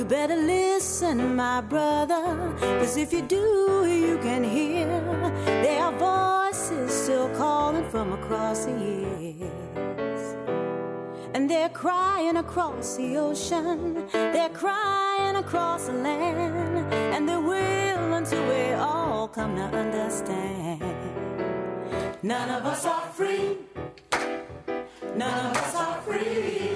You better listen, my brother, cause if you do, you can hear there are voices still calling from across the years. And they're crying across the ocean, they're crying across the land, and they will until we all come to understand. None of us are free. None of us are free.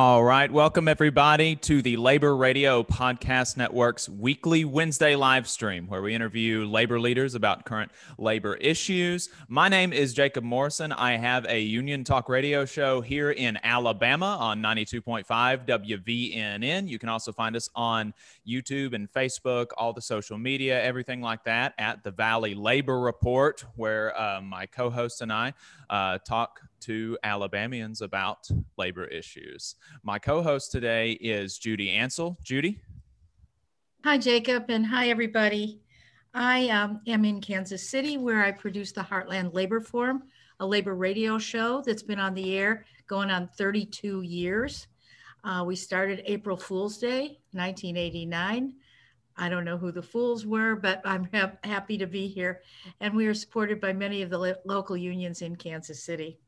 All right. Welcome, everybody, to the Labor Radio Podcast Network's weekly Wednesday live stream, where we interview labor leaders about current labor issues. My name is Jacob Morrison. I have a union talk radio show here in Alabama on 92.5 WVNN. You can also find us on YouTube and Facebook, all the social media, everything like that at the Valley Labor Report, where uh, my co host and I uh, talk to Alabamians about labor issues. My co host today is Judy Ancel. Judy? Hi, Jacob, and hi, everybody. I um, am in Kansas City where I produce the Heartland Labor Forum, a labor radio show that's been on the air going on 32 years. Uh, we started April Fool's Day, 1989. I don't know who the fools were, but I'm ha- happy to be here. And we are supported by many of the lo- local unions in Kansas City.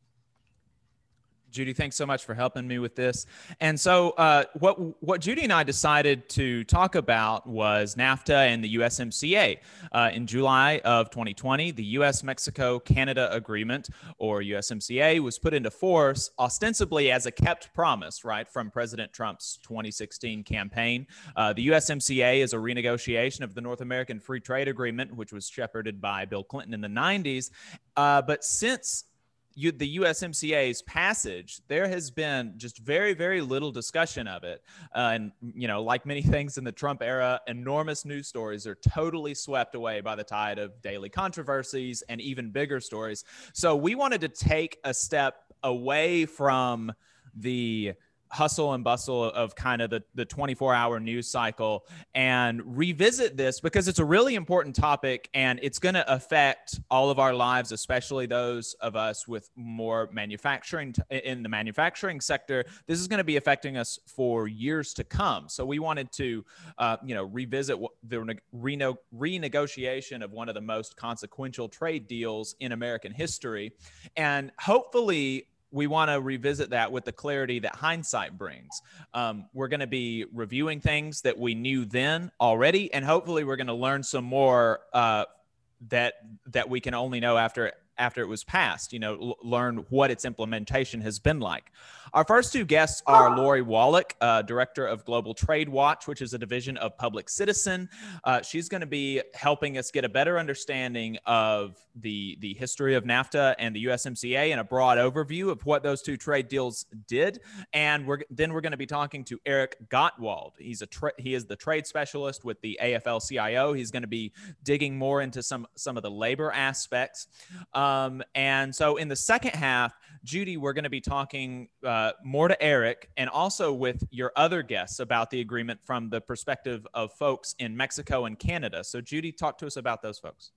Judy, thanks so much for helping me with this. And so, uh, what what Judy and I decided to talk about was NAFTA and the USMCA. Uh, in July of 2020, the U.S. Mexico Canada Agreement, or USMCA, was put into force ostensibly as a kept promise, right, from President Trump's 2016 campaign. Uh, the USMCA is a renegotiation of the North American Free Trade Agreement, which was shepherded by Bill Clinton in the 90s. Uh, but since you, the USMCA's passage, there has been just very, very little discussion of it. Uh, and, you know, like many things in the Trump era, enormous news stories are totally swept away by the tide of daily controversies and even bigger stories. So we wanted to take a step away from the hustle and bustle of kind of the, the 24 hour news cycle and revisit this because it's a really important topic and it's going to affect all of our lives especially those of us with more manufacturing in the manufacturing sector. This is going to be affecting us for years to come. So we wanted to uh, you know revisit the renegotiation of one of the most consequential trade deals in american history. And hopefully we want to revisit that with the clarity that hindsight brings. Um, we're going to be reviewing things that we knew then already, and hopefully, we're going to learn some more uh, that that we can only know after after it was passed. You know, l- learn what its implementation has been like. Our first two guests are Lori Wallach, uh, director of Global Trade Watch, which is a division of Public Citizen. Uh, she's going to be helping us get a better understanding of the the history of NAFTA and the USMCA and a broad overview of what those two trade deals did. And we're then we're going to be talking to Eric Gottwald. He's a tra- he is the trade specialist with the AFL-CIO. He's going to be digging more into some some of the labor aspects. Um, and so in the second half, Judy, we're going to be talking uh, more to Eric and also with your other guests about the agreement from the perspective of folks in Mexico and Canada. So, Judy, talk to us about those folks.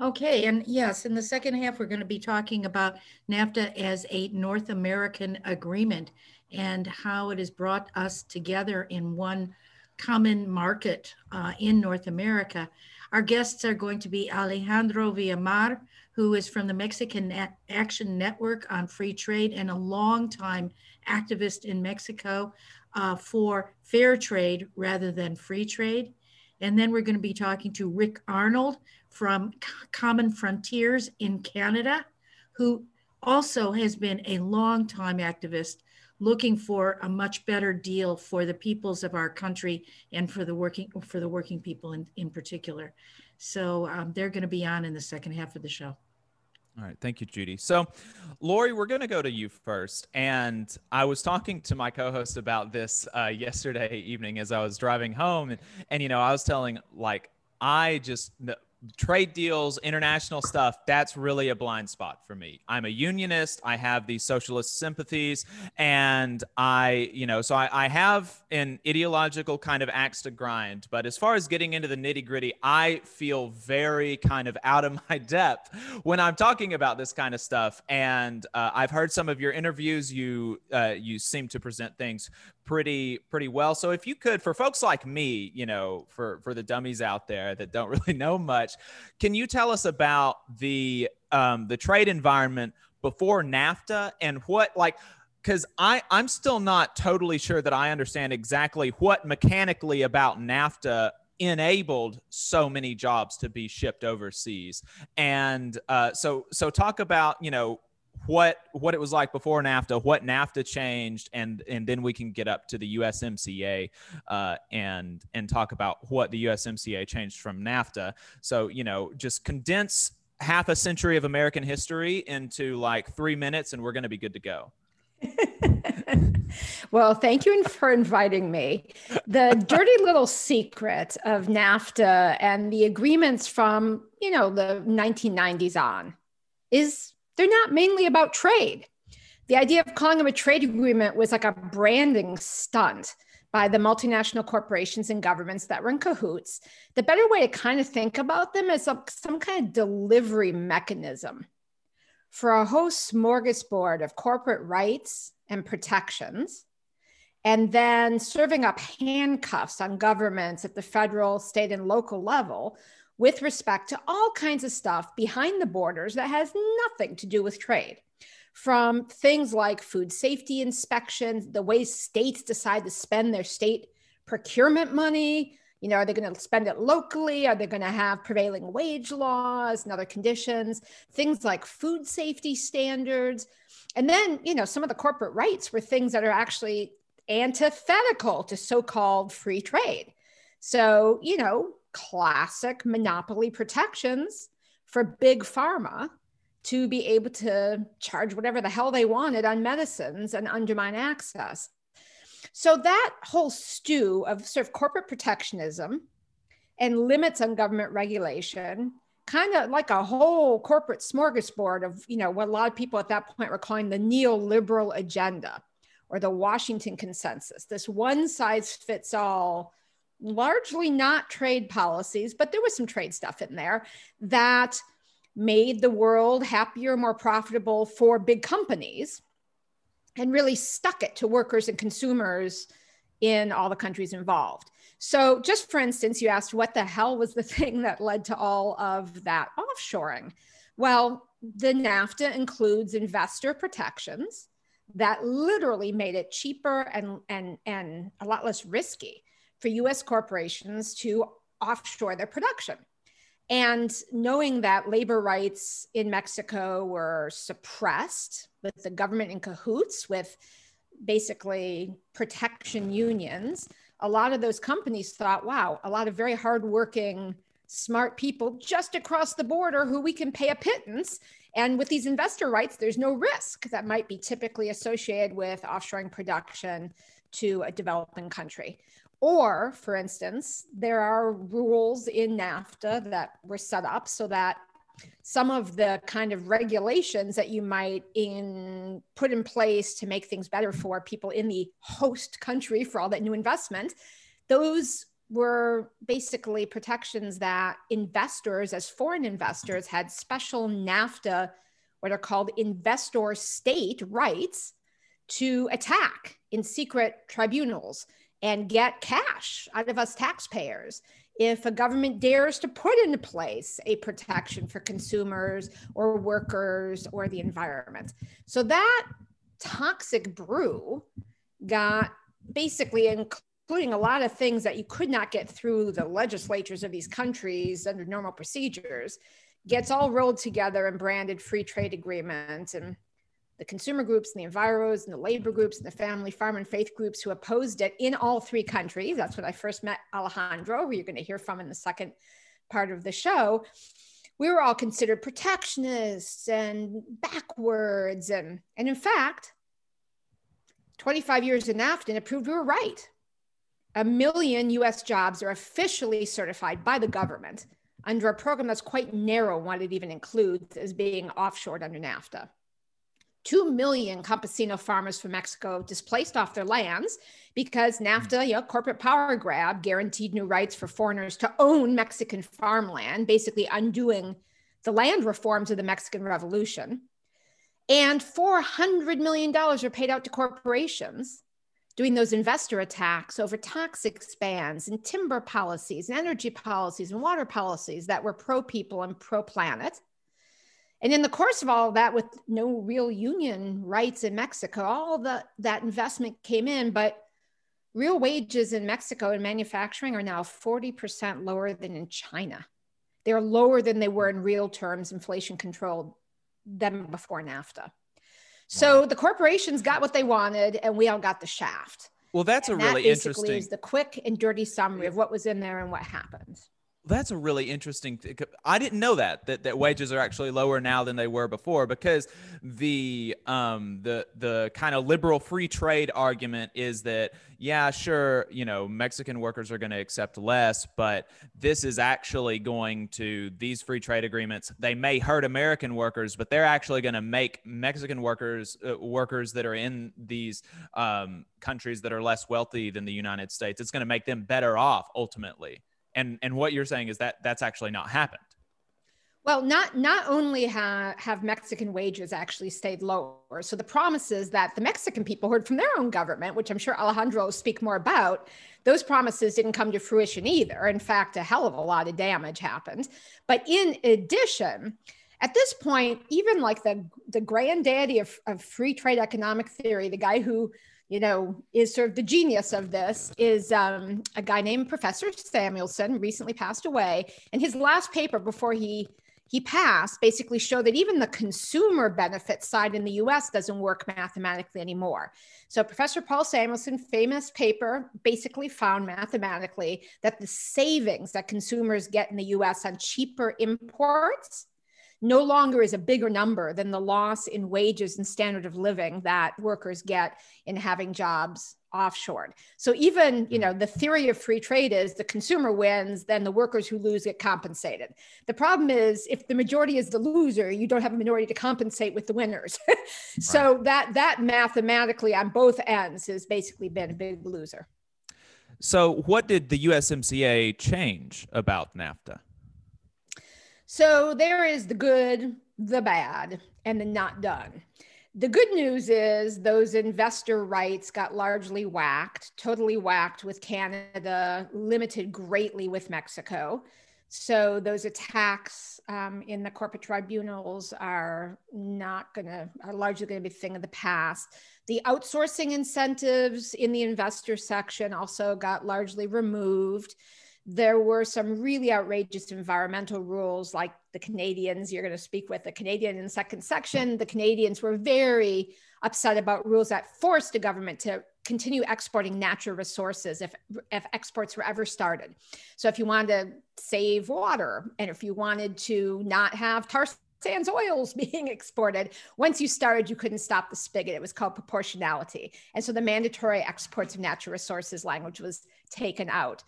Okay, and yes, in the second half, we're going to be talking about NAFTA as a North American agreement and how it has brought us together in one common market uh, in North America. Our guests are going to be Alejandro Villamar, who is from the Mexican Action Network on Free Trade and a longtime activist in Mexico uh, for fair trade rather than free trade. And then we're going to be talking to Rick Arnold from Common Frontiers in Canada, who also has been a longtime activist looking for a much better deal for the peoples of our country and for the working for the working people in, in particular. So um, they're going to be on in the second half of the show. All right. Thank you, Judy. So, Lori, we're going to go to you first. And I was talking to my co host about this uh, yesterday evening as I was driving home. And, and, you know, I was telling, like, I just, trade deals, international stuff, that's really a blind spot for me. I'm a unionist. I have these socialist sympathies. And I, you know, so I, I have an ideological kind of axe to grind. But as far as getting into the nitty gritty, I feel very kind of out of my depth when I'm talking about this kind of stuff. And uh, I've heard some of your interviews. You, uh, you seem to present things pretty pretty well. So if you could, for folks like me, you know, for for the dummies out there that don't really know much, can you tell us about the um, the trade environment before NAFTA and what like because I I'm still not totally sure that I understand exactly what mechanically about NAFTA enabled so many jobs to be shipped overseas and uh, so so talk about you know what what it was like before NAFTA, what NAFTA changed, and and then we can get up to the USMCA uh, and and talk about what the USMCA changed from NAFTA. So you know, just condense half a century of American history into like three minutes, and we're going to be good to go. well, thank you for inviting me. The dirty little secret of NAFTA and the agreements from, you know, the 1990s on is they're not mainly about trade. The idea of calling them a trade agreement was like a branding stunt by the multinational corporations and governments that were in cahoots. The better way to kind of think about them is some, some kind of delivery mechanism for a whole smorgasbord of corporate rights and protections, and then serving up handcuffs on governments at the federal, state, and local level with respect to all kinds of stuff behind the borders that has nothing to do with trade. From things like food safety inspections, the way states decide to spend their state procurement money. You know, are they going to spend it locally? Are they going to have prevailing wage laws and other conditions? Things like food safety standards. And then, you know, some of the corporate rights were things that are actually antithetical to so called free trade. So, you know, classic monopoly protections for big pharma to be able to charge whatever the hell they wanted on medicines and undermine access. So that whole stew of sort of corporate protectionism and limits on government regulation, kind of like a whole corporate smorgasbord of, you know, what a lot of people at that point were calling the neoliberal agenda or the Washington consensus, this one size fits all largely not trade policies, but there was some trade stuff in there that made the world happier, more profitable for big companies and really stuck it to workers and consumers in all the countries involved. So, just for instance, you asked what the hell was the thing that led to all of that offshoring? Well, the NAFTA includes investor protections that literally made it cheaper and, and, and a lot less risky for US corporations to offshore their production. And knowing that labor rights in Mexico were suppressed with the government in cahoots with basically protection unions, a lot of those companies thought, wow, a lot of very hardworking, smart people just across the border who we can pay a pittance. And with these investor rights, there's no risk that might be typically associated with offshoring production to a developing country. Or, for instance, there are rules in NAFTA that were set up so that some of the kind of regulations that you might in put in place to make things better for people in the host country for all that new investment those were basically protections that investors as foreign investors had special NAFTA what are called investor state rights to attack in secret tribunals and get cash out of us taxpayers if a government dares to put into place a protection for consumers or workers or the environment. So that toxic brew got basically including a lot of things that you could not get through the legislatures of these countries under normal procedures gets all rolled together and branded free trade agreements and the consumer groups and the enviros and the labor groups and the family, farm, and faith groups who opposed it in all three countries. That's when I first met Alejandro, who you're going to hear from in the second part of the show. We were all considered protectionists and backwards. And, and in fact, 25 years in NAFTA, it proved we were right. A million US jobs are officially certified by the government under a program that's quite narrow, what it even includes as being offshored under NAFTA. Two million campesino farmers from Mexico displaced off their lands because hmm. NAFTA, you know, corporate power grab, guaranteed new rights for foreigners to own Mexican farmland, basically undoing the land reforms of the Mexican Revolution. And $400 million are paid out to corporations doing those investor attacks over tax expands and timber policies and energy policies and water policies that were pro people and pro planet. And in the course of all that, with no real union rights in Mexico, all the, that investment came in, but real wages in Mexico in manufacturing are now 40% lower than in China. They're lower than they were in real terms, inflation controlled, than before NAFTA. So the corporations got what they wanted, and we all got the shaft. Well, that's and a really that basically interesting. Is the quick and dirty summary of what was in there and what happened. That's a really interesting. Th- I didn't know that, that that wages are actually lower now than they were before because the um the the kind of liberal free trade argument is that yeah sure you know Mexican workers are going to accept less but this is actually going to these free trade agreements they may hurt American workers but they're actually going to make Mexican workers uh, workers that are in these um, countries that are less wealthy than the United States it's going to make them better off ultimately and and what you're saying is that that's actually not happened. Well not not only have, have mexican wages actually stayed lower. So the promises that the mexican people heard from their own government which i'm sure alejandro will speak more about those promises didn't come to fruition either. In fact a hell of a lot of damage happened. But in addition at this point even like the the granddaddy of, of free trade economic theory the guy who you know, is sort of the genius of this is um, a guy named Professor Samuelson, recently passed away. And his last paper before he he passed basically showed that even the consumer benefit side in the US doesn't work mathematically anymore. So Professor Paul Samuelson, famous paper, basically found mathematically that the savings that consumers get in the US on cheaper imports no longer is a bigger number than the loss in wages and standard of living that workers get in having jobs offshore. So even, you hmm. know, the theory of free trade is the consumer wins, then the workers who lose get compensated. The problem is if the majority is the loser, you don't have a minority to compensate with the winners. so right. that that mathematically on both ends has basically been a big loser. So what did the USMCA change about NAFTA? So there is the good, the bad, and the not done. The good news is those investor rights got largely whacked, totally whacked with Canada, limited greatly with Mexico. So those attacks um, in the corporate tribunals are not going to, are largely going to be a thing of the past. The outsourcing incentives in the investor section also got largely removed there were some really outrageous environmental rules like the canadians you're going to speak with the canadian in the second section the canadians were very upset about rules that forced the government to continue exporting natural resources if, if exports were ever started so if you wanted to save water and if you wanted to not have tar sands oils being exported. Once you started, you couldn't stop the spigot. It was called proportionality. And so the mandatory exports of natural resources language was taken out.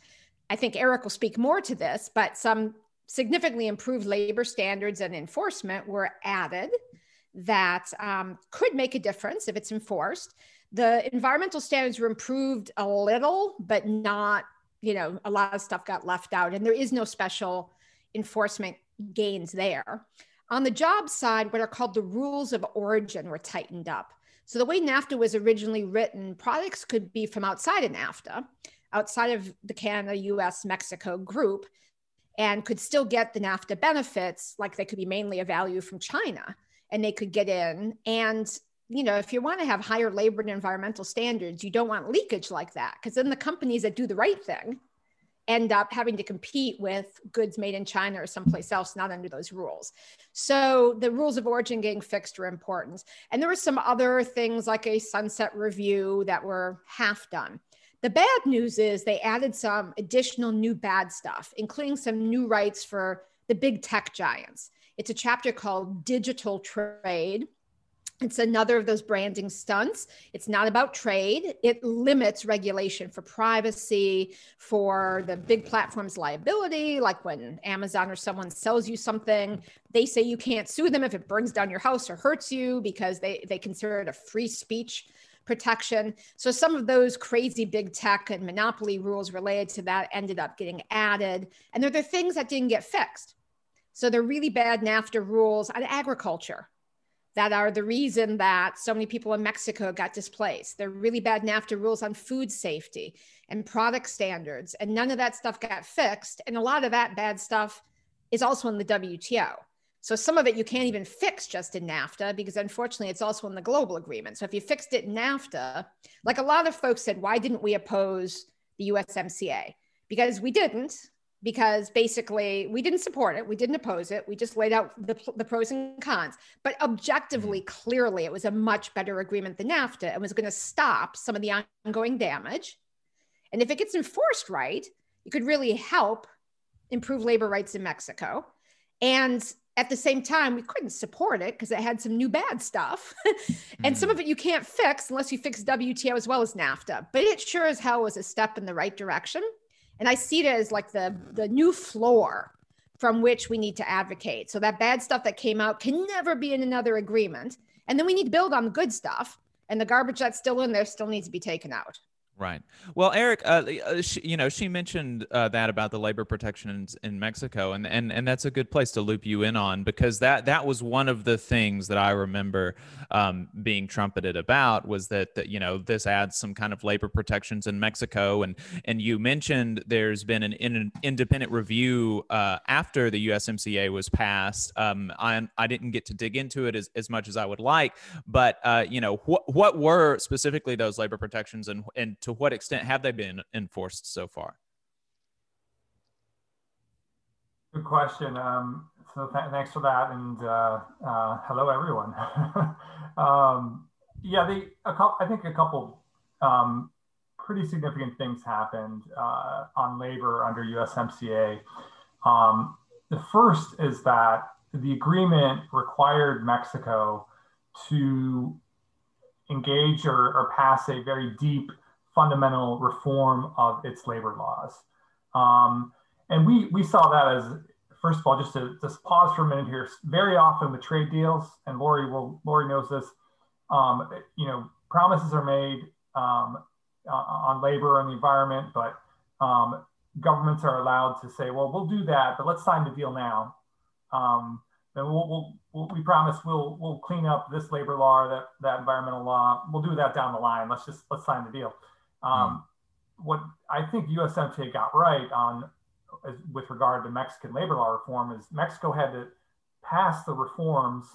I think Eric will speak more to this, but some significantly improved labor standards and enforcement were added that um, could make a difference if it's enforced. The environmental standards were improved a little, but not, you know, a lot of stuff got left out, and there is no special enforcement gains there. On the job side, what are called the rules of origin were tightened up. So, the way NAFTA was originally written, products could be from outside of NAFTA outside of the Canada, US, Mexico group and could still get the NAFTA benefits, like they could be mainly a value from China and they could get in. And, you know, if you want to have higher labor and environmental standards, you don't want leakage like that because then the companies that do the right thing end up having to compete with goods made in China or someplace else not under those rules. So the rules of origin getting fixed are important. And there were some other things like a sunset review that were half done. The bad news is they added some additional new bad stuff, including some new rights for the big tech giants. It's a chapter called Digital Trade. It's another of those branding stunts. It's not about trade. It limits regulation for privacy, for the big platforms' liability. Like when Amazon or someone sells you something, they say you can't sue them if it burns down your house or hurts you because they, they consider it a free speech protection. So some of those crazy big tech and monopoly rules related to that ended up getting added. And they're the things that didn't get fixed. So they're really bad NAFTA rules on agriculture that are the reason that so many people in Mexico got displaced. They're really bad NAFTA rules on food safety and product standards, and none of that stuff got fixed. And a lot of that bad stuff is also in the WTO. So some of it you can't even fix just in NAFTA because unfortunately it's also in the global agreement. So if you fixed it in NAFTA, like a lot of folks said, why didn't we oppose the USMCA? Because we didn't, because basically we didn't support it, we didn't oppose it, we just laid out the, the pros and cons. But objectively, mm-hmm. clearly, it was a much better agreement than NAFTA and was going to stop some of the ongoing damage. And if it gets enforced right, it could really help improve labor rights in Mexico. And at the same time, we couldn't support it because it had some new bad stuff. and mm. some of it you can't fix unless you fix WTO as well as NAFTA. But it sure as hell was a step in the right direction. And I see it as like the, the new floor from which we need to advocate. So that bad stuff that came out can never be in another agreement. And then we need to build on the good stuff. And the garbage that's still in there still needs to be taken out. Right. Well, Eric, uh, uh, she, you know, she mentioned uh, that about the labor protections in Mexico, and, and and that's a good place to loop you in on because that that was one of the things that I remember um, being trumpeted about was that, that you know this adds some kind of labor protections in Mexico, and and you mentioned there's been an in, independent review uh, after the USMCA was passed. Um, I I didn't get to dig into it as, as much as I would like, but uh, you know what what were specifically those labor protections and and to what extent have they been enforced so far? Good question. Um, so th- thanks for that, and uh, uh, hello everyone. um, yeah, I think a couple um, pretty significant things happened uh, on labor under USMCA. Um, the first is that the agreement required Mexico to engage or, or pass a very deep fundamental reform of its labor laws. Um, and we, we saw that as, first of all, just to just pause for a minute here, very often with trade deals, and Lori will, Lori knows this, um, you know, promises are made um, on labor and the environment, but um, governments are allowed to say, well, we'll do that, but let's sign the deal now. Um, and we'll, we'll, we promise we'll, we'll clean up this labor law, that, that environmental law. We'll do that down the line. Let's just, let's sign the deal. Um, mm. What I think USMCA got right on with regard to Mexican labor law reform is Mexico had to pass the reforms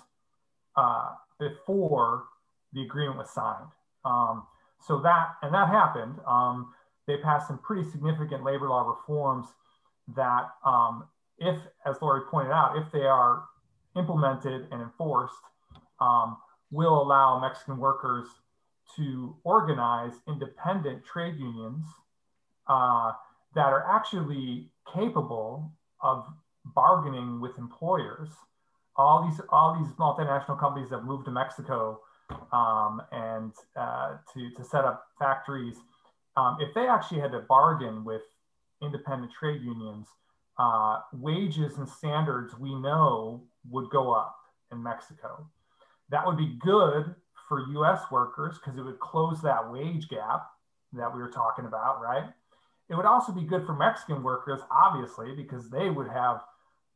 uh, before the agreement was signed. Um, so that and that happened. Um, they passed some pretty significant labor law reforms that, um, if, as Lori pointed out, if they are implemented and enforced, um, will allow Mexican workers to organize independent trade unions uh, that are actually capable of bargaining with employers. All these all these multinational companies that moved to Mexico um, and uh, to to set up factories, um, if they actually had to bargain with independent trade unions, uh, wages and standards we know would go up in Mexico. That would be good for US workers because it would close that wage gap that we were talking about, right? It would also be good for Mexican workers, obviously, because they would have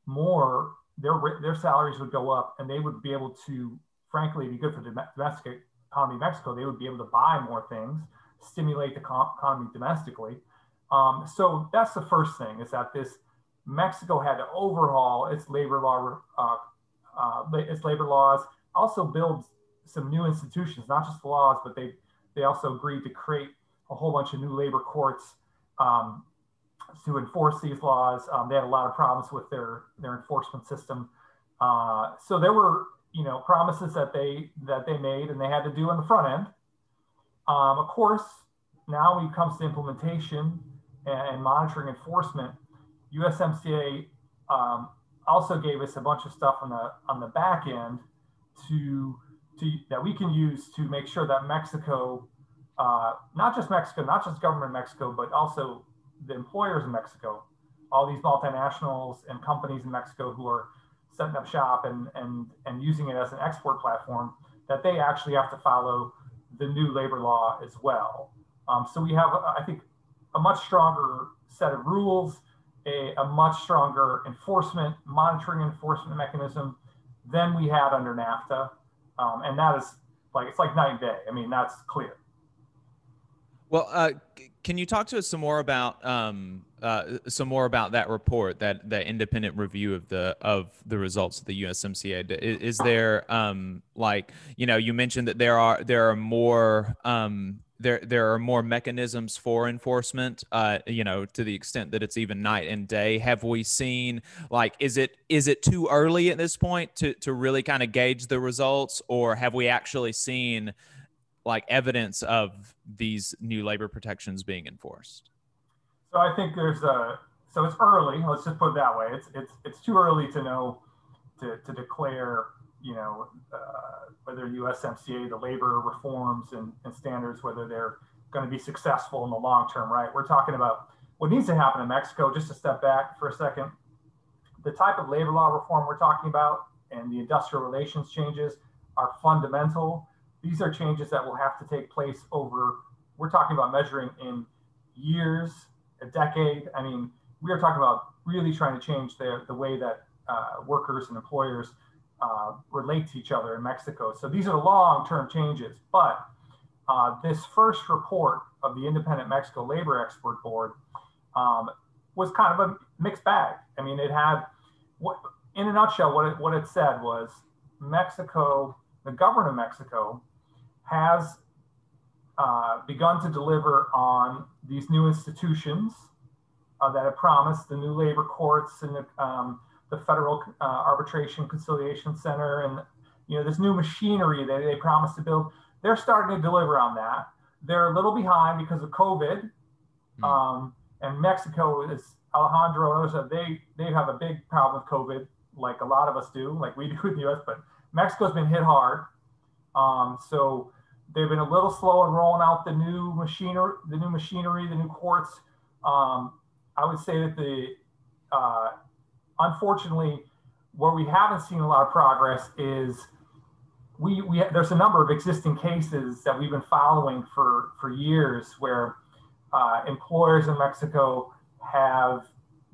more, their, their salaries would go up and they would be able to, frankly, be good for the domestic economy of Mexico. They would be able to buy more things, stimulate the economy domestically. Um, so that's the first thing is that this Mexico had to overhaul its labor law, uh, uh, its labor laws, also build some new institutions, not just laws, but they they also agreed to create a whole bunch of new labor courts um, to enforce these laws. Um, they had a lot of problems with their their enforcement system. Uh, so there were you know promises that they that they made and they had to do on the front end. Um, of course, now when it comes to implementation and, and monitoring enforcement, USMCA um, also gave us a bunch of stuff on the on the back end to to, that we can use to make sure that Mexico, uh, not just Mexico, not just government Mexico, but also the employers in Mexico, all these multinationals and companies in Mexico who are setting up shop and, and, and using it as an export platform, that they actually have to follow the new labor law as well. Um, so we have, I think, a much stronger set of rules, a, a much stronger enforcement, monitoring enforcement mechanism than we had under NAFTA. Um, and that is like, it's like night and day. I mean, that's clear. Well, uh, can you talk to us some more about um, uh, some more about that report, that that independent review of the of the results of the USMCA? Is, is there um, like you know you mentioned that there are there are more um, there there are more mechanisms for enforcement uh, you know to the extent that it's even night and day have we seen like is it is it too early at this point to to really kind of gauge the results or have we actually seen like evidence of these new labor protections being enforced? So I think there's a so it's early. Let's just put it that way. It's it's it's too early to know to to declare you know uh, whether USMCA the labor reforms and, and standards whether they're going to be successful in the long term. Right? We're talking about what needs to happen in Mexico. Just to step back for a second, the type of labor law reform we're talking about and the industrial relations changes are fundamental these are changes that will have to take place over, we're talking about measuring in years, a decade. I mean, we are talking about really trying to change the, the way that uh, workers and employers uh, relate to each other in Mexico. So these are long term changes. But uh, this first report of the Independent Mexico Labor Expert Board um, was kind of a mixed bag. I mean, it had, what, in a nutshell, what it, what it said was Mexico, the government of Mexico, has uh, begun to deliver on these new institutions uh, that have promised the new labor courts and the, um, the federal uh, arbitration conciliation center and you know this new machinery that they promised to build they're starting to deliver on that they're a little behind because of covid mm. um, and mexico is alejandro knows that they they have a big problem with covid like a lot of us do like we do in the us but mexico's been hit hard um, so they've been a little slow in rolling out the new machinery, the new machinery, the new courts. Um, I would say that the uh, unfortunately, where we haven't seen a lot of progress is we, we there's a number of existing cases that we've been following for for years where uh, employers in Mexico have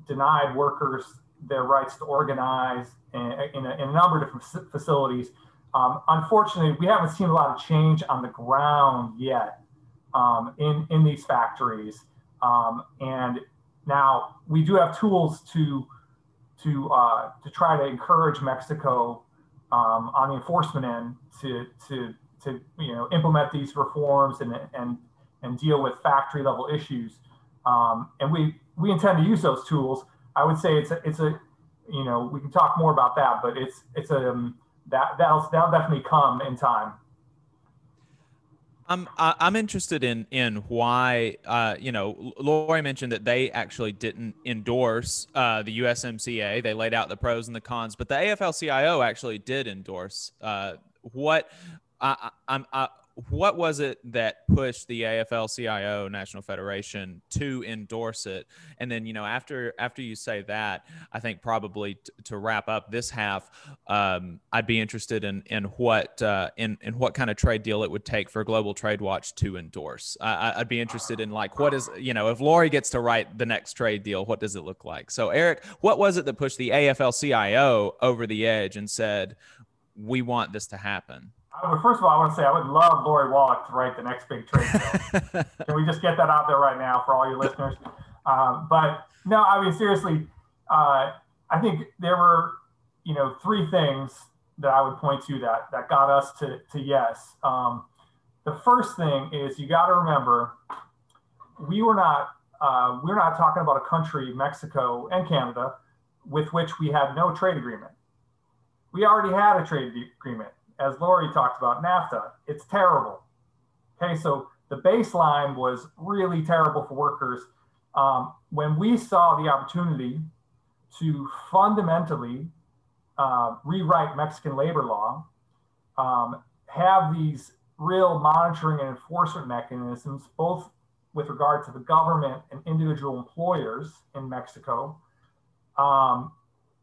denied workers their rights to organize in, in, a, in a number of different facilities um, unfortunately, we haven't seen a lot of change on the ground yet um, in, in these factories. Um, and now we do have tools to, to, uh, to try to encourage Mexico um, on the enforcement end to, to, to you know, implement these reforms and, and, and deal with factory level issues. Um, and we, we intend to use those tools. I would say it's a, it's a, you know, we can talk more about that, but it's, it's a, um, that that'll that'll definitely come in time. I'm I'm interested in in why uh, you know Lori mentioned that they actually didn't endorse uh, the USMCA. They laid out the pros and the cons, but the AFL-CIO actually did endorse. Uh, what I, I'm I, what was it that pushed the AFL-CIO National Federation to endorse it? And then, you know, after after you say that, I think probably t- to wrap up this half, um, I'd be interested in in what uh, in in what kind of trade deal it would take for Global Trade Watch to endorse. I, I'd be interested in like what is you know if Lori gets to write the next trade deal, what does it look like? So, Eric, what was it that pushed the AFL-CIO over the edge and said, "We want this to happen"? First of all, I want to say I would love Lori Wallach to write the next big trade bill. Can we just get that out there right now for all your listeners? Um, but no, I mean seriously, uh, I think there were you know three things that I would point to that that got us to to yes. Um, the first thing is you got to remember we were not uh, we're not talking about a country, Mexico and Canada, with which we had no trade agreement. We already had a trade agreement as Lori talked about, NAFTA, it's terrible. Okay, so the baseline was really terrible for workers. Um, when we saw the opportunity to fundamentally uh, rewrite Mexican labor law, um, have these real monitoring and enforcement mechanisms, both with regard to the government and individual employers in Mexico. Um,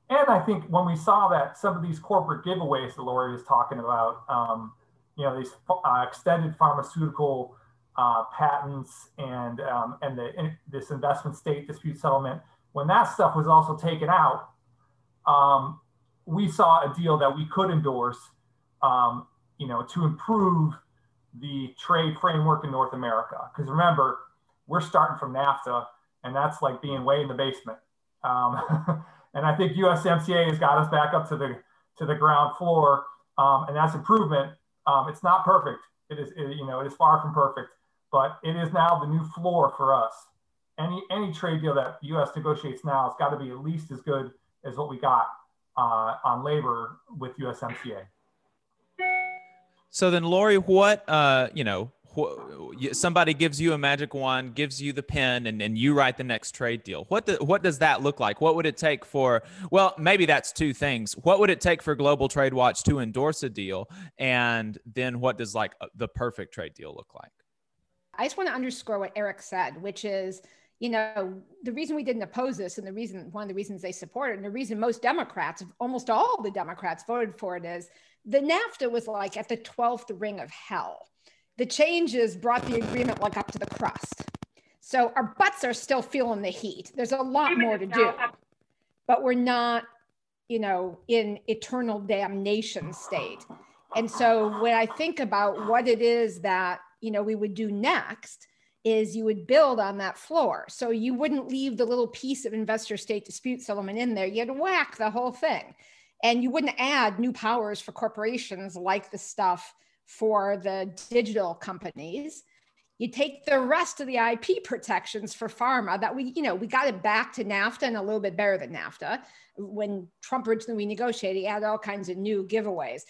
and I think when we saw that some of these corporate giveaways that Lori was talking about, um, you know, these uh, extended pharmaceutical uh, patents and um, and the, in, this investment state dispute settlement, when that stuff was also taken out, um, we saw a deal that we could endorse, um, you know, to improve the trade framework in North America. Because remember, we're starting from NAFTA, and that's like being way in the basement. And I think USMCA has got us back up to the to the ground floor, um, and that's improvement. Um, it's not perfect. It is, it, you know, it is far from perfect, but it is now the new floor for us. Any any trade deal that the U.S. negotiates now has got to be at least as good as what we got uh, on labor with USMCA. So then, Lori, what uh, you know, somebody gives you a magic wand, gives you the pen, and, and you write the next trade deal. What what does that look like? What would it take for? Well, maybe that's two things. What would it take for Global Trade Watch to endorse a deal, and then what does like uh, the perfect trade deal look like? I just want to underscore what Eric said, which is you know, the reason we didn't oppose this and the reason, one of the reasons they support it, and the reason most Democrats, almost all the Democrats voted for it is the NAFTA was like at the 12th ring of hell. The changes brought the agreement like up to the crust. So our butts are still feeling the heat. There's a lot more to do, but we're not, you know, in eternal damnation state. And so when I think about what it is that, you know, we would do next, is you would build on that floor. So you wouldn't leave the little piece of investor state dispute settlement in there. You'd whack the whole thing. And you wouldn't add new powers for corporations like the stuff for the digital companies. You take the rest of the IP protections for pharma that we, you know, we got it back to NAFTA and a little bit better than NAFTA. When Trump originally negotiated, he had all kinds of new giveaways.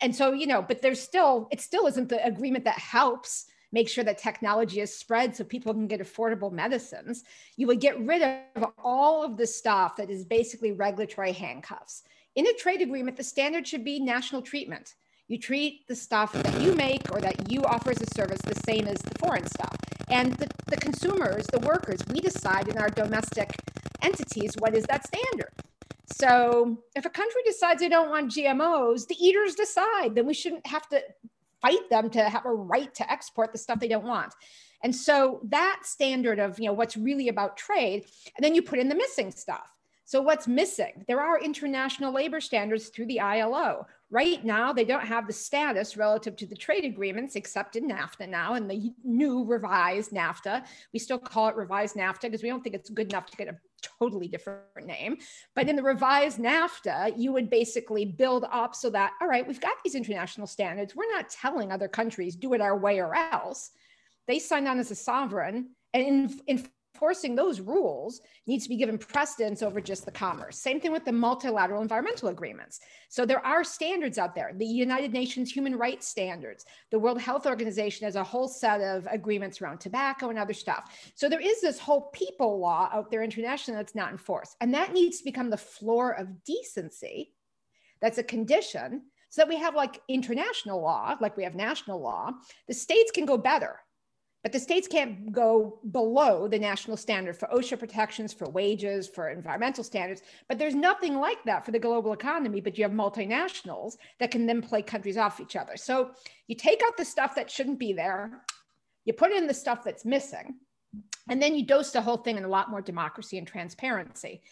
And so, you know, but there's still, it still isn't the agreement that helps make sure that technology is spread so people can get affordable medicines. You would get rid of all of the stuff that is basically regulatory handcuffs. In a trade agreement, the standard should be national treatment. You treat the stuff that you make or that you offer as a service the same as the foreign stuff. And the, the consumers, the workers, we decide in our domestic entities what is that standard. So if a country decides they don't want GMOs, the eaters decide. Then we shouldn't have to fight them to have a right to export the stuff they don't want. And so that standard of, you know, what's really about trade, and then you put in the missing stuff. So what's missing? There are international labor standards through the ILO. Right now, they don't have the status relative to the trade agreements, except in NAFTA now, and the new revised NAFTA. We still call it revised NAFTA because we don't think it's good enough to get a totally different name. But in the revised NAFTA, you would basically build up so that, all right, we've got these international standards. We're not telling other countries, do it our way or else. They signed on as a sovereign. And in, in enforcing those rules needs to be given precedence over just the commerce. Same thing with the multilateral environmental agreements. So there are standards out there, the United Nations human rights standards, the World Health Organization has a whole set of agreements around tobacco and other stuff. So there is this whole people law out there internationally that's not enforced. And that needs to become the floor of decency. That's a condition so that we have like international law, like we have national law. The states can go better but the states can't go below the national standard for OSHA protections, for wages, for environmental standards. But there's nothing like that for the global economy. But you have multinationals that can then play countries off each other. So you take out the stuff that shouldn't be there, you put in the stuff that's missing, and then you dose the whole thing in a lot more democracy and transparency.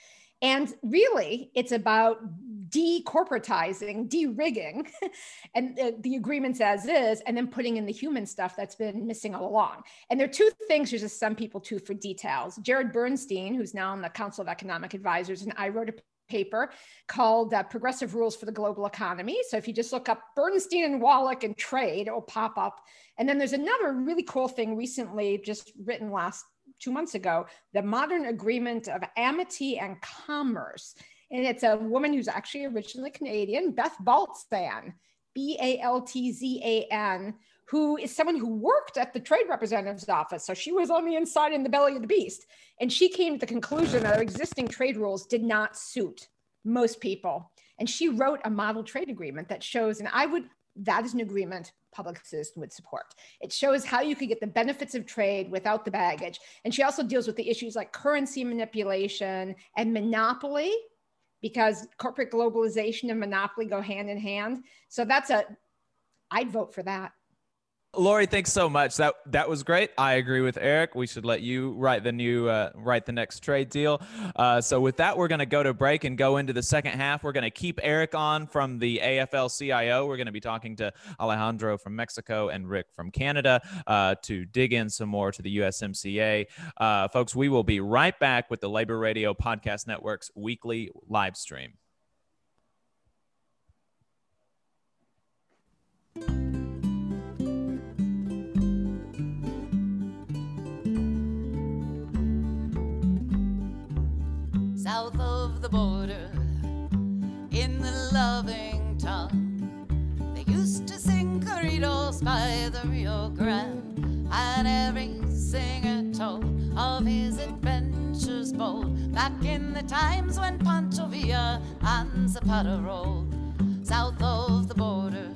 And really, it's about decorporatizing, de-rigging, and the, the, agreements as is, and then putting in the human stuff that's been missing all along. And there are two things, there's just some people too for details. Jared Bernstein, who's now on the Council of Economic Advisors, and I wrote a paper called uh, Progressive Rules for the Global Economy. So if you just look up Bernstein and Wallach and trade, it'll pop up. And then there's another really cool thing recently, just written last two months ago, the Modern Agreement of Amity and Commerce. And it's a woman who's actually originally Canadian, Beth Baltzan, B A L T Z A N, who is someone who worked at the trade representative's office. So she was on the inside in the belly of the beast. And she came to the conclusion that our existing trade rules did not suit most people. And she wrote a model trade agreement that shows, and I would that is an agreement public citizen would support. It shows how you could get the benefits of trade without the baggage. And she also deals with the issues like currency manipulation and monopoly, because corporate globalization and monopoly go hand in hand. So that's a, I'd vote for that. Lori, thanks so much. That that was great. I agree with Eric. We should let you write the new uh, write the next trade deal. Uh, so with that, we're going to go to break and go into the second half. We're going to keep Eric on from the AFL-CIO. We're going to be talking to Alejandro from Mexico and Rick from Canada uh, to dig in some more to the USMCA. Uh, folks, we will be right back with the Labor Radio Podcast Network's weekly live stream. South of the border in the loving tongue. They used to sing corridos by the Rio Grande, and every singer told of his adventures bold back in the times when Pancho Villa and Zapata rolled south of the border.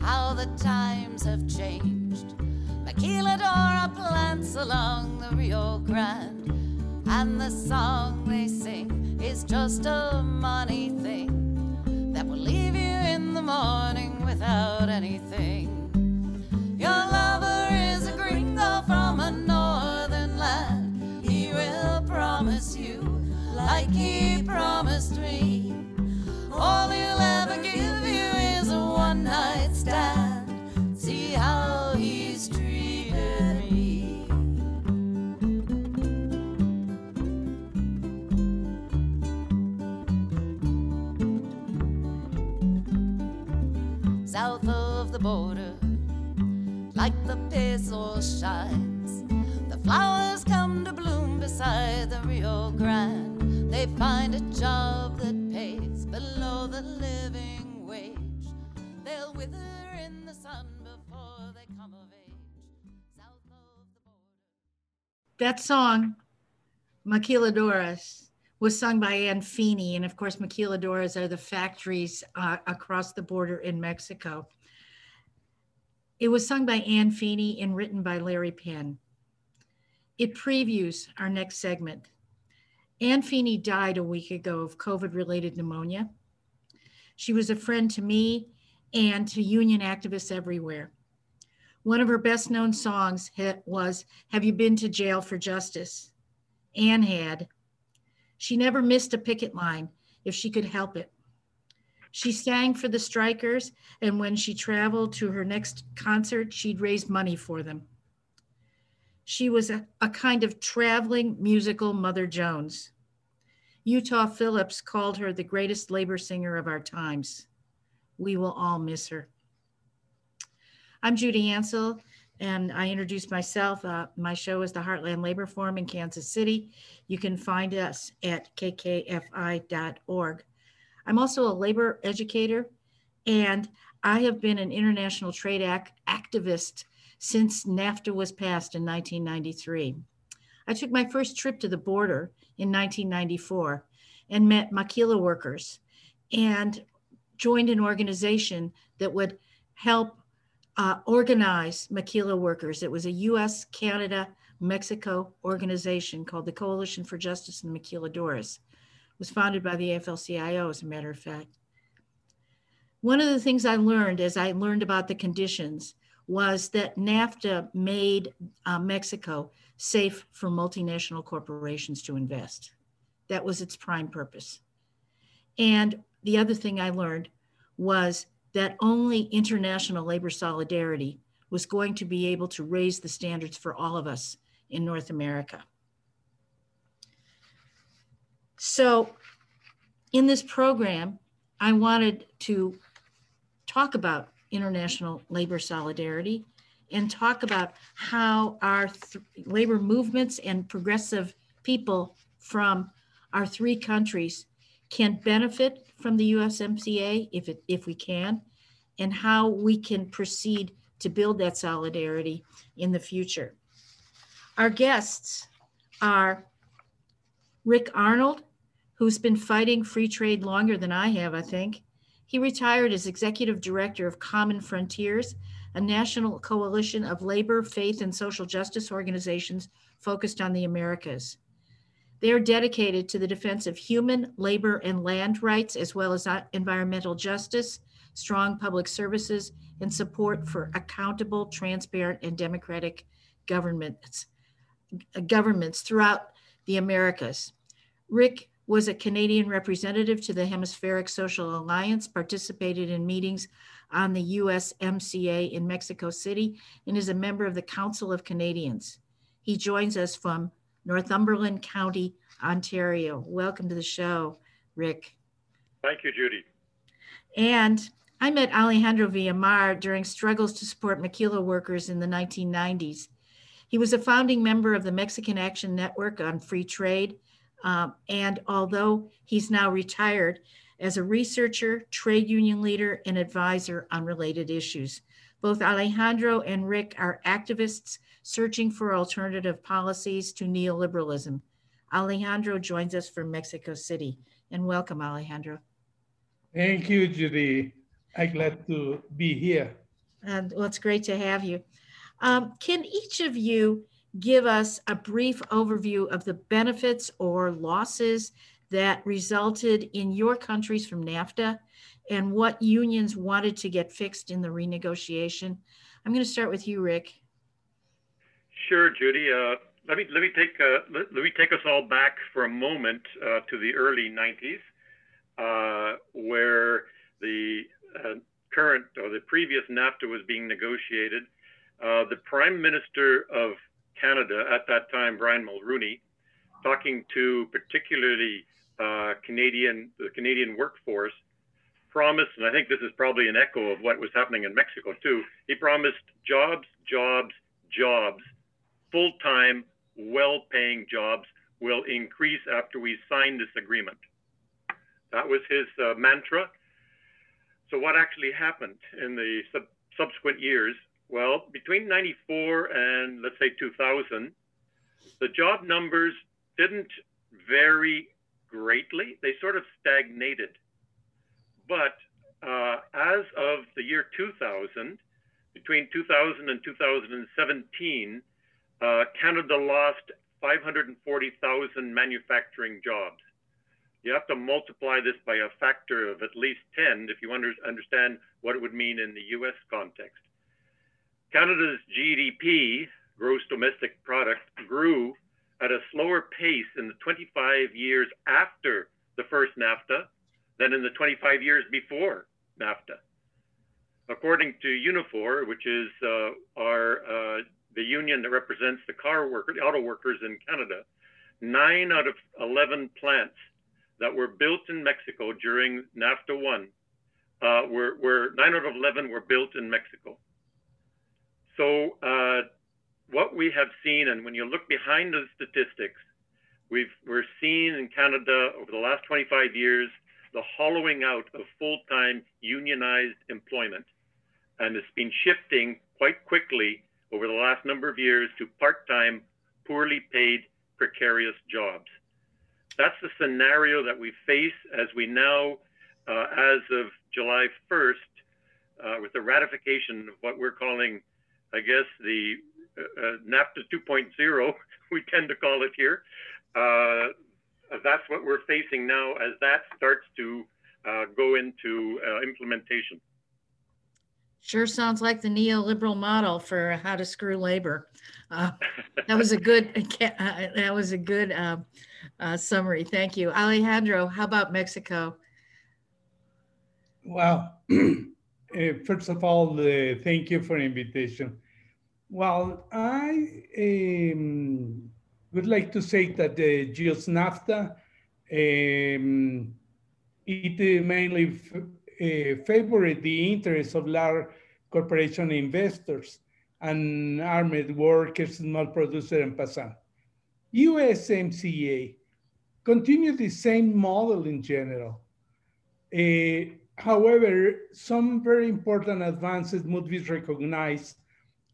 How the times have changed. Maquiladora plants along the Rio Grande and the song they sing is just a money thing that will leave you in the morning without anything. Your lover is a gringo from a northern land. He will promise you like he promised me. All he'll border, like the peso shines. The flowers come to bloom beside the Rio Grande. They find a job that pays below the living wage. They'll wither in the sun before they come of age. South of the border. That song, Maquiladoras, was sung by Ann Feeney. And of course, maquiladoras are the factories uh, across the border in Mexico. It was sung by Ann Feeney and written by Larry Penn. It previews our next segment. Ann Feeney died a week ago of COVID related pneumonia. She was a friend to me and to union activists everywhere. One of her best known songs was Have You Been to Jail for Justice? Ann had, she never missed a picket line if she could help it. She sang for the strikers, and when she traveled to her next concert, she'd raise money for them. She was a, a kind of traveling musical Mother Jones. Utah Phillips called her the greatest labor singer of our times. We will all miss her. I'm Judy Ancel, and I introduced myself. Uh, my show is the Heartland Labor Forum in Kansas City. You can find us at kkfi.org. I'm also a labor educator, and I have been an international trade act activist since NAFTA was passed in 1993. I took my first trip to the border in 1994 and met maquila workers and joined an organization that would help uh, organize maquila workers. It was a US, Canada, Mexico organization called the Coalition for Justice in the Maquiladoras. Was founded by the AFL-CIO, as a matter of fact. One of the things I learned as I learned about the conditions was that NAFTA made uh, Mexico safe for multinational corporations to invest. That was its prime purpose. And the other thing I learned was that only international labor solidarity was going to be able to raise the standards for all of us in North America. So in this program, I wanted to talk about international labor solidarity and talk about how our labor movements and progressive people from our three countries can benefit from the USMCA if, it, if we can, and how we can proceed to build that solidarity in the future. Our guests are Rick Arnold, who's been fighting free trade longer than I have, I think. He retired as executive director of Common Frontiers, a national coalition of labor, faith, and social justice organizations focused on the Americas. They are dedicated to the defense of human, labor, and land rights, as well as environmental justice, strong public services, and support for accountable, transparent, and democratic governments, governments throughout the Americas. Rick was a Canadian representative to the Hemispheric Social Alliance, participated in meetings on the USMCA in Mexico City, and is a member of the Council of Canadians. He joins us from Northumberland County, Ontario. Welcome to the show, Rick. Thank you, Judy. And I met Alejandro Villamar during struggles to support maquila workers in the 1990s. He was a founding member of the Mexican Action Network on Free Trade um, and although he's now retired, as a researcher, trade union leader, and advisor on related issues. Both Alejandro and Rick are activists searching for alternative policies to neoliberalism. Alejandro joins us from Mexico City. And welcome, Alejandro. Thank you, Judy. I'm glad to be here. And well, it's great to have you. Um, can each of you give us a brief overview of the benefits or losses that resulted in your countries from NAFTA and what unions wanted to get fixed in the renegotiation. I'm going to start with you, Rick. Sure, Judy. Uh, let me let me take uh, let, let, me take us all back for a moment uh, to the early 90s, uh, where the uh, current or the previous NAFTA was being negotiated. Uh, the Prime Minister of Canada at that time, Brian Mulroney, talking to particularly uh, Canadian the Canadian workforce, promised, and I think this is probably an echo of what was happening in Mexico too. He promised jobs, jobs, jobs, full time, well paying jobs will increase after we sign this agreement. That was his uh, mantra. So, what actually happened in the sub- subsequent years well, between 94 and let's say 2000, the job numbers didn't vary greatly. They sort of stagnated. But uh, as of the year 2000, between 2000 and 2017, uh, Canada lost 540,000 manufacturing jobs. You have to multiply this by a factor of at least 10 if you under, understand what it would mean in the US context. Canada's GDP, gross domestic product, grew at a slower pace in the 25 years after the first NAFTA than in the 25 years before NAFTA. According to Unifor, which is uh, our uh, the union that represents the car workers, auto workers in Canada, nine out of 11 plants that were built in Mexico during NAFTA one uh, were, were nine out of 11 were built in Mexico. So uh, what we have seen, and when you look behind the statistics, we've we're seeing in Canada over the last 25 years the hollowing out of full-time unionized employment, and it's been shifting quite quickly over the last number of years to part-time, poorly paid, precarious jobs. That's the scenario that we face as we now, uh, as of July 1st, uh, with the ratification of what we're calling I guess the uh, uh NAFTA 2.0, we tend to call it here. Uh, that's what we're facing now as that starts to uh, go into uh, implementation. Sure sounds like the neoliberal model for how to screw labor. Uh, that was a good. that was a good summary. Thank you, Alejandro. How about Mexico? Well, first of all, thank you for the invitation. Well, I um, would like to say that the GILS NAFTA, um, it mainly uh, favored the interests of large corporation investors and armed workers, small producers, and peasants. USMCA continued the same model in general. Uh, however, some very important advances must be recognized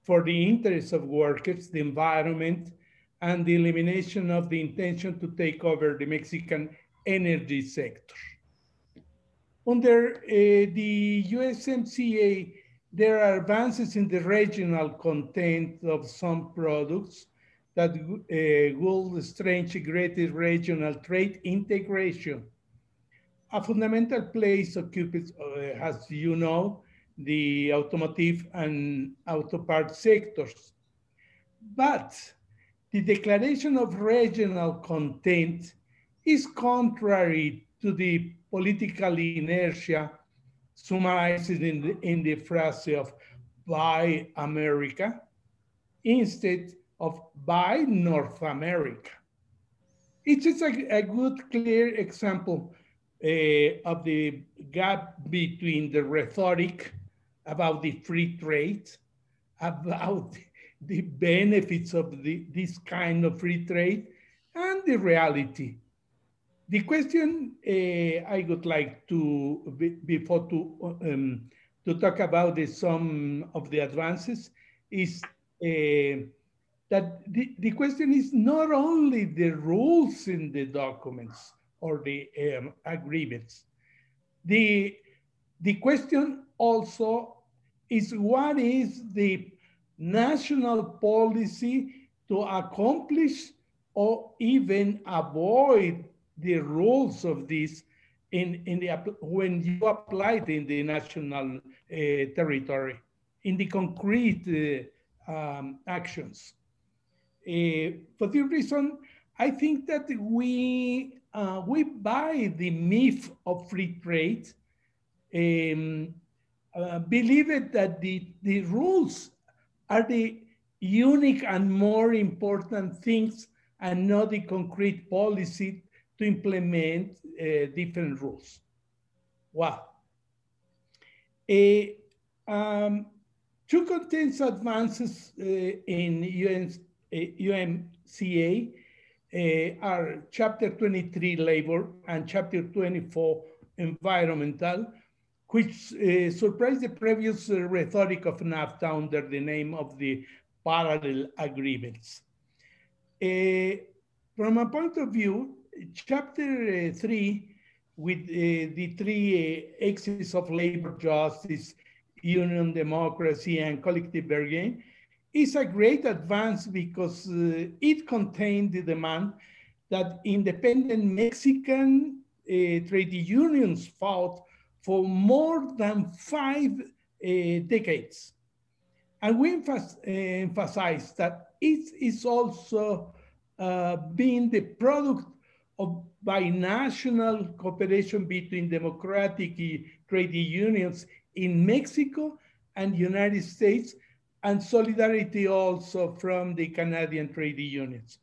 for the interests of workers, the environment, and the elimination of the intention to take over the Mexican energy sector. Under uh, the USMCA, there are advances in the regional content of some products that uh, will strengthen greater regional trade integration. A fundamental place occupies, uh, as you know, the automotive and auto parts sectors. But the declaration of regional content is contrary to the political inertia summarized in the, in the phrase of buy America instead of buy North America. It is a, a good, clear example uh, of the gap between the rhetoric about the free trade, about the benefits of the, this kind of free trade, and the reality. The question uh, I would like to, before to, um, to talk about the, some of the advances is uh, that the, the question is not only the rules in the documents or the um, agreements. The, the question also is what is the national policy to accomplish or even avoid the rules of this in, in the, when you apply it in the national uh, territory, in the concrete uh, um, actions. Uh, for this reason, I think that we, uh, we buy the myth of free trade, um, uh, believe it that the, the rules are the unique and more important things and not the concrete policy to implement uh, different rules. Wow. A, um, two contains advances uh, in UN, uh, UMCA uh, are chapter 23 labor and chapter 24 environmental which uh, surprised the previous uh, rhetoric of NAFTA under the name of the parallel agreements. Uh, from a point of view, chapter uh, three, with uh, the three uh, axes of labor justice, union democracy, and collective bargaining, is a great advance because it contained the demand that independent Mexican trade unions fought for more than five uh, decades. And we emphasize, that it is also uh, being the product of binational cooperation between democratic trade unions in Mexico and United States, and solidarity also from the Canadian trade unions.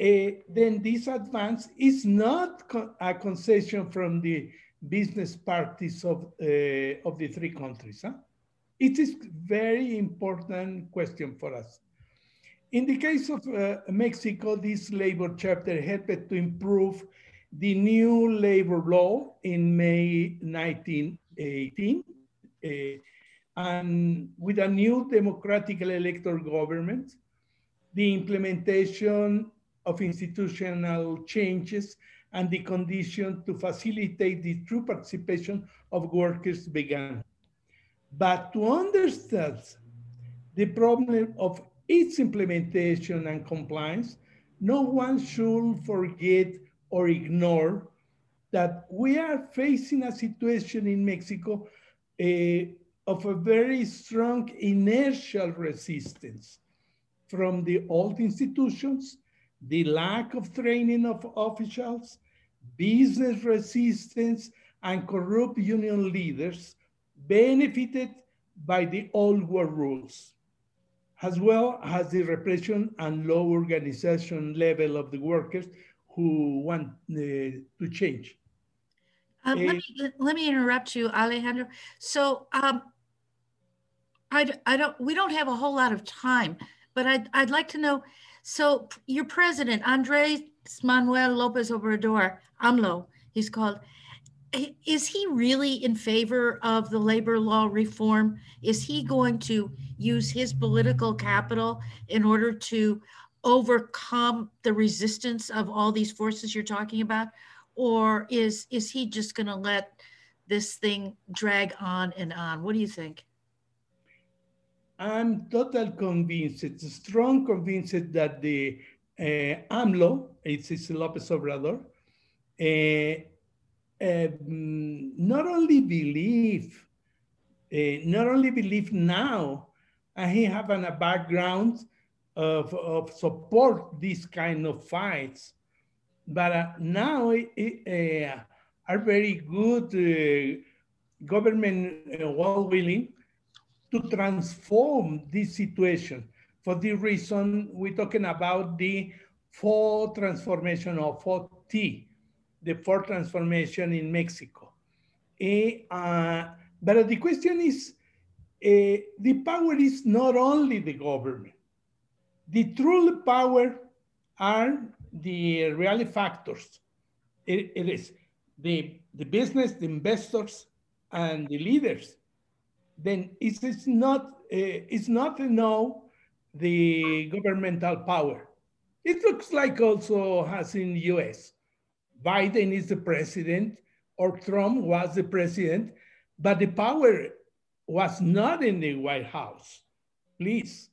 Uh, then this advance is not co a concession from the business parties of, uh, of the three countries. Huh? It is very important question for us. In the case of uh, Mexico, this labor chapter helped to improve the new labor law in May 1918, uh, and with a new democratically elected government, the implementation of institutional changes and the condition to facilitate the true participation of workers began. But to understand the problem of its implementation and compliance, no one should forget or ignore that we are facing a situation in Mexico uh, of a very strong inertial resistance from the old institutions the lack of training of officials, business resistance, and corrupt union leaders benefited by the old world rules, as well as the repression and low organization level of the workers who want uh, to change. Uh, let, me, let me interrupt you, Alejandro. So um, I, I don't, we don't have a whole lot of time, but I'd, I'd like to know, so your president, Andres Manuel Lopez Obrador, AMLO, he's called, is he really in favor of the labor law reform? Is he going to use his political capital in order to overcome the resistance of all these forces you're talking about? Or is, is he just going to let this thing drag on and on? What do you think? I'm total convinced, strong convinced that the uh, AMLO, it's, it's Lopez Obrador, uh, um, not only believe, uh, not only believe now, and he have an, a background of, of support these kind of fights, but uh, now it, it, uh, are very good uh, government uh, well willing to transform this situation. For this reason, we're talking about the four transformation of 4T, the four transformation in Mexico. Uh, but the question is, uh, the power is not only the government. The true power are the real factors. it, it is the, the business, the investors, and the leaders. Then it's, it's not uh, it's not now the governmental power. It looks like also has in U.S. Biden is the president or Trump was the president, but the power was not in the White House. Please,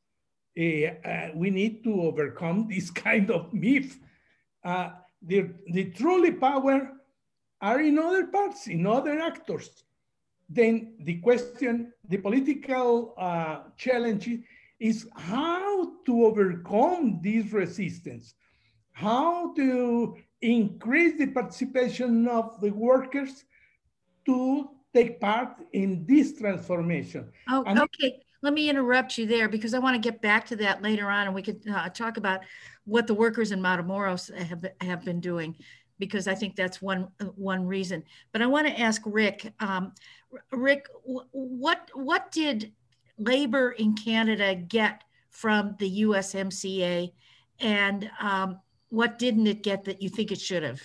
uh, uh, we need to overcome this kind of myth. Uh, the, the truly power are in other parts, in other actors. Then the question, the political uh, challenge is how to overcome this resistance, how to increase the participation of the workers to take part in this transformation. Oh, and okay. Let me interrupt you there because I want to get back to that later on, and we could uh, talk about what the workers in Matamoros have have been doing because I think that's one one reason. But I want to ask Rick. Um, Rick, what what did labor in Canada get from the USMCA, and um, what didn't it get that you think it should have?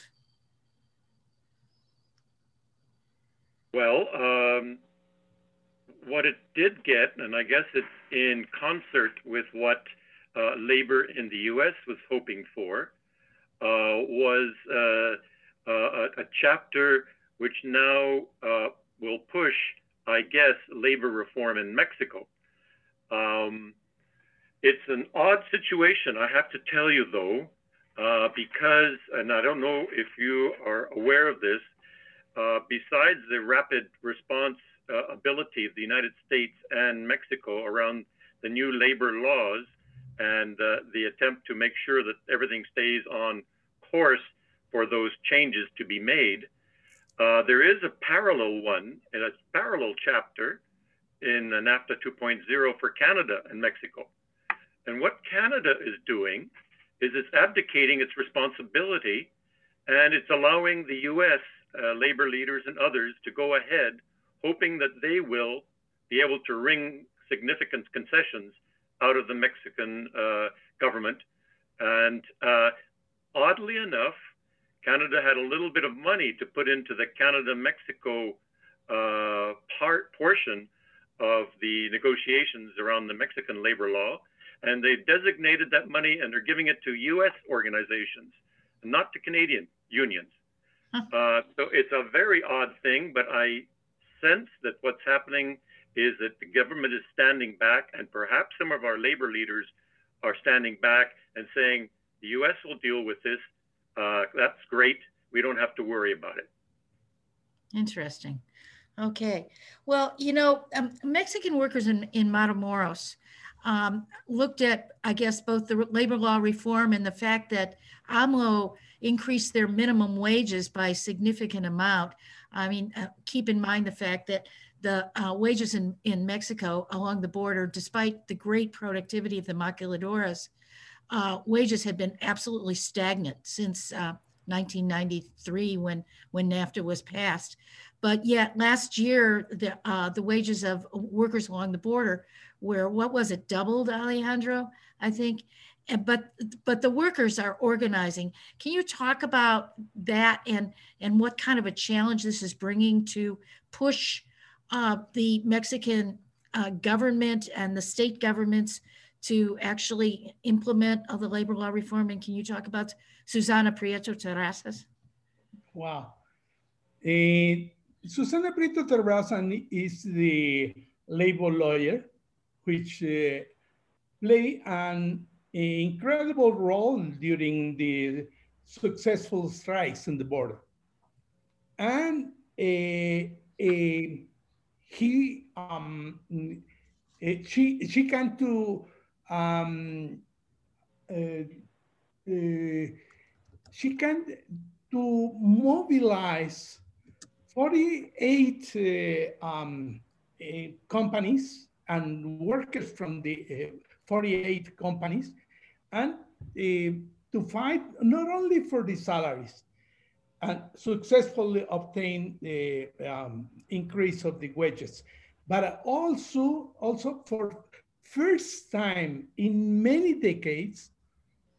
Well, um, what it did get, and I guess it's in concert with what uh, labor in the U.S. was hoping for, uh, was uh, uh, a, a, chapter which now will push, I guess, labor reform in Mexico. Um, it's an odd situation, I have to tell you, though, uh, because, and I don't know if you are aware of this, uh, besides the rapid response uh, ability of the United States and Mexico around the new labor laws, and uh, the attempt to make sure that everything stays on course for those changes to be made. Uh, there is a parallel one, and a parallel chapter in NAFTA 2.0 for Canada and Mexico. And what Canada is doing is it's abdicating its responsibility and it's allowing the US uh, labor leaders and others to go ahead, hoping that they will be able to wring significant concessions out of the Mexican uh, government. And uh, oddly enough, Canada had a little bit of money to put into the Canada Mexico uh, part portion of the negotiations around the Mexican labor law. And they designated that money and they're giving it to US organizations, not to Canadian unions. Uh, so it's a very odd thing, but I sense that what's happening is that the government is standing back, and perhaps some of our labor leaders are standing back and saying the U.S. will deal with this. Uh, that's great. We don't have to worry about it. Interesting. Okay. Well, you know, um, Mexican workers in, in Matamoros um, looked at, I guess, both the labor law reform and the fact that AMLO increased their minimum wages by a significant amount. I mean, uh, keep in mind the fact that the uh, wages in, in Mexico along the border, despite the great productivity of the maquiladoras, uh, wages had been absolutely stagnant since 1993 uh, when, when NAFTA was passed. But yet last year, the, uh, the wages of workers along the border were, what was it, doubled, Alejandro, I think? but but the workers are organizing. Can you talk about that and and what kind of a challenge this is bringing to push uh, the Mexican uh, government and the state governments to actually implement the labor law reform? And can you talk about Susana Prieto Terrazas? Wow. Uh, Susana Prieto Terrazas is the labor lawyer, which uh, play an incredible role during the successful strikes in the border. And uh, uh, he, um, she, she can to, um, uh, uh, she can to mobilize 48 uh, um, companies and workers from the 48 companies and to fight not only for the salaries, and successfully obtain the um, increase of the wages, but also, also for first time in many decades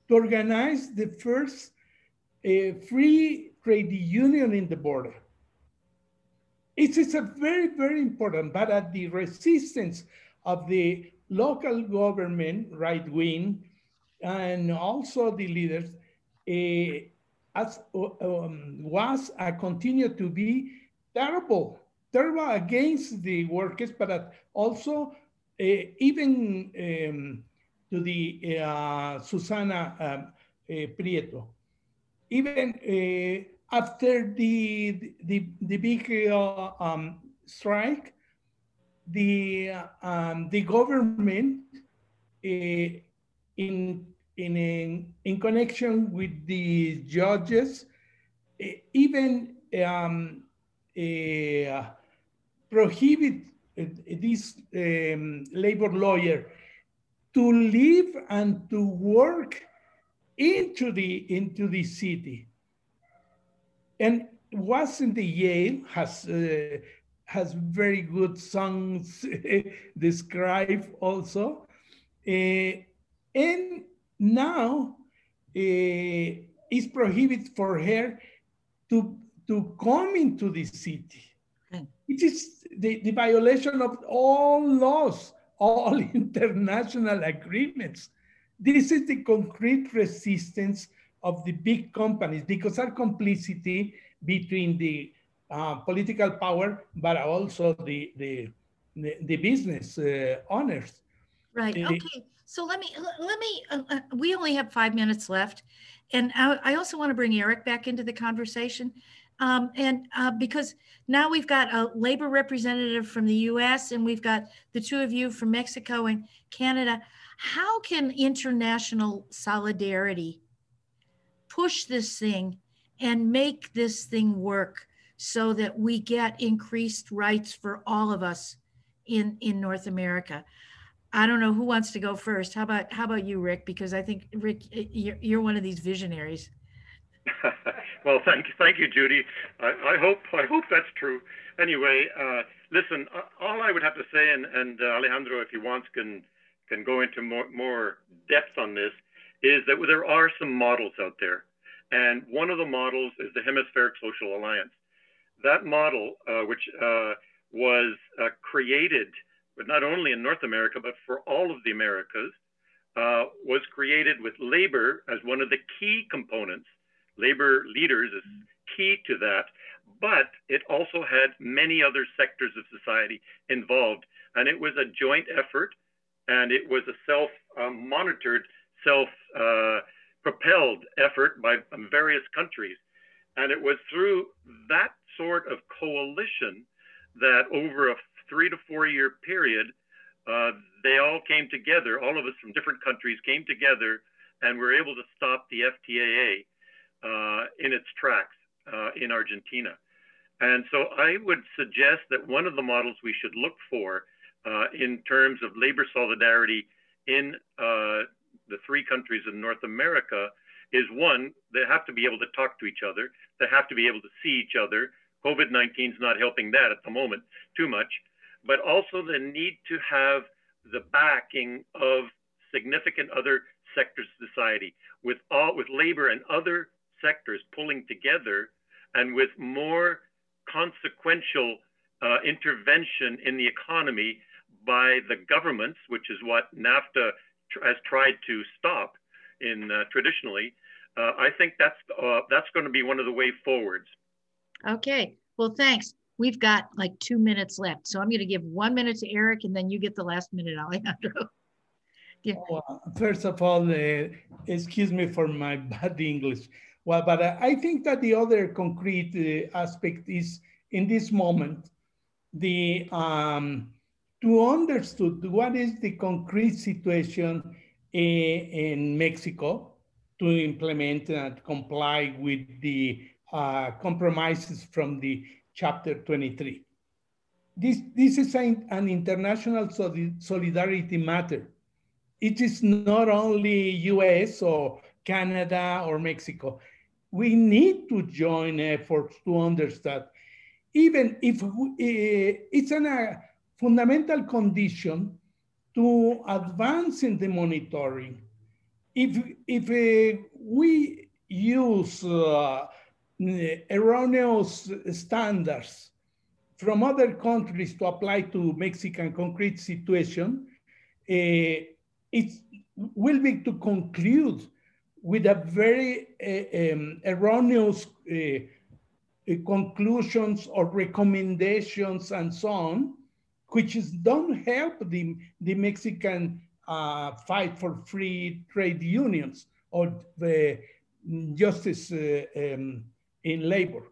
to organize the first uh, free trade union in the border. It is a very, very important, but at the resistance of the local government, right wing, and also the leaders, uh, as, um, was uh, continued to be terrible, terrible against the workers, but also even um, to the uh, Susana um, uh, Prieto. Even after the, the, the big uh, um, strike, the, um, the government in in, in connection with the judges, even um, uh, prohibit this um, labor lawyer to live and to work into the into the city and was in the Yale has uh, has very good songs described also uh, and now uh, it's prohibited for her to, to come into the city. It is the, the violation of all laws, all international agreements. This is the concrete resistance of the big companies because our complicity between the uh, political power, but also the, the, the, the business uh, owners. Right. Uh, okay. So let me let me. Uh, uh, we only have five minutes left, and I, I, also want to bring Eric back into the conversation, um, and uh, because now we've got a labor representative from the U.S. and we've got the two of you from Mexico and Canada. How can international solidarity push this thing and make this thing work so that we get increased rights for all of us in in North America? I don't know who wants to go first. How about how about you, Rick? Because I think Rick, you're, you're one of these visionaries. well, thank you, thank you, Judy. I, I, hope I hope that's true. Anyway, uh, listen, all I would have to say, and, and uh, Alejandro, if he wants, can can go into more more depth on this, is that there are some models out there, and one of the models is the Hemispheric Social Alliance. That model, uh, which uh, was uh, created but not only in North America, but for all of the Americas, uh, was created with labor as one of the key components. Labor leaders is key to that, but it also had many other sectors of society involved. And it was a joint effort and it was a self monitored, self propelled effort by various countries. And it was through that sort of coalition that over a three to four year period, uh, they all came together. All of us from different countries came together and were able to stop the FTAA uh, in its tracks uh, in Argentina. And so I would suggest that one of the models we should look for uh, in terms of labor solidarity in uh, the three countries in North America is one, they have to be able to talk to each other. They have to be able to see each other. COVID 19 is not helping that at the moment too much but also the need to have the backing of significant other sectors of society with all with labor and other sectors pulling together and with more consequential uh, intervention in the economy by the governments, which is what NAFTA tr- has tried to stop in uh, traditionally. Uh, I think that's uh, that's going to be one of the way forwards. Okay. Well, thanks. we've got like two minutes left. So I'm going to give one minute to Eric and then you get the last minute, Alejandro. Yeah. Well, first of all, uh, excuse me for my bad English. Well, but uh, I think that the other concrete uh, aspect is in this moment, the um, to understand what is the concrete situation in, in Mexico to implement and comply with the uh, compromises from the chapter 23. This, this is an, an international solidarity matter. It is not only US or Canada or Mexico. We need to join efforts to understand, even if we, uh, it's a fundamental condition to advance in the monitoring. If, if uh, we use uh, erroneous standards from other countries to apply to Mexican concrete situation, uh, it will be to conclude with a very uh, um, erroneous uh, conclusions or recommendations and so on, which is, don't help the, the Mexican uh, fight for free trade unions or the justice um, in labor.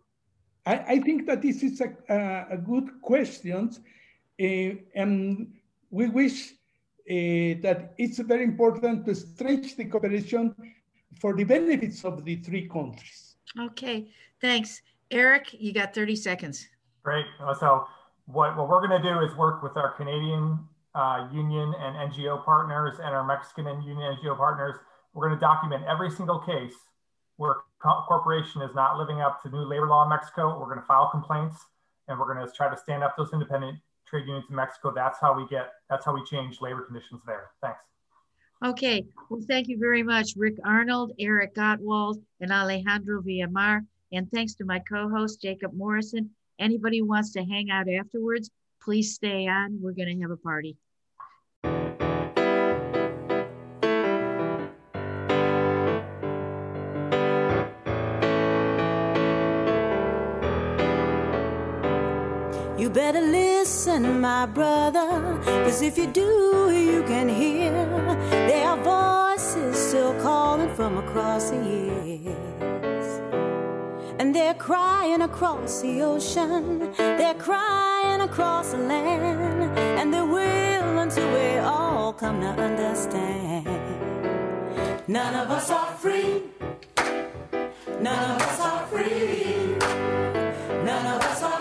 I, I, think that this is a, a, a good question, and we wish uh, that it's very important to stretch the cooperation for the benefits of the three countries. Okay, thanks. Eric, you got 30 seconds. Great. So what, what we're going to do is work with our Canadian uh, union and NGO partners and our Mexican and union NGO partners. We're going to document every single case where a corporation is not living up to new labor law in Mexico. We're going to file complaints and we're going to try to stand up those independent trade unions in Mexico. That's how we get, that's how we change labor conditions there. Thanks. Okay, well, thank you very much, Rick Arnold, Eric Gottwald, and Alejandro Villamar. And thanks to my co-host, Jacob Morrison. Anybody who wants to hang out afterwards, please stay on. We're going to have a party. better listen, my brother, cause if you do, you can hear. Their voices still calling from across the years. And they're crying across the ocean, they're crying across the land, and they will until we all come to understand. None of us are free, none of us are free, none of us are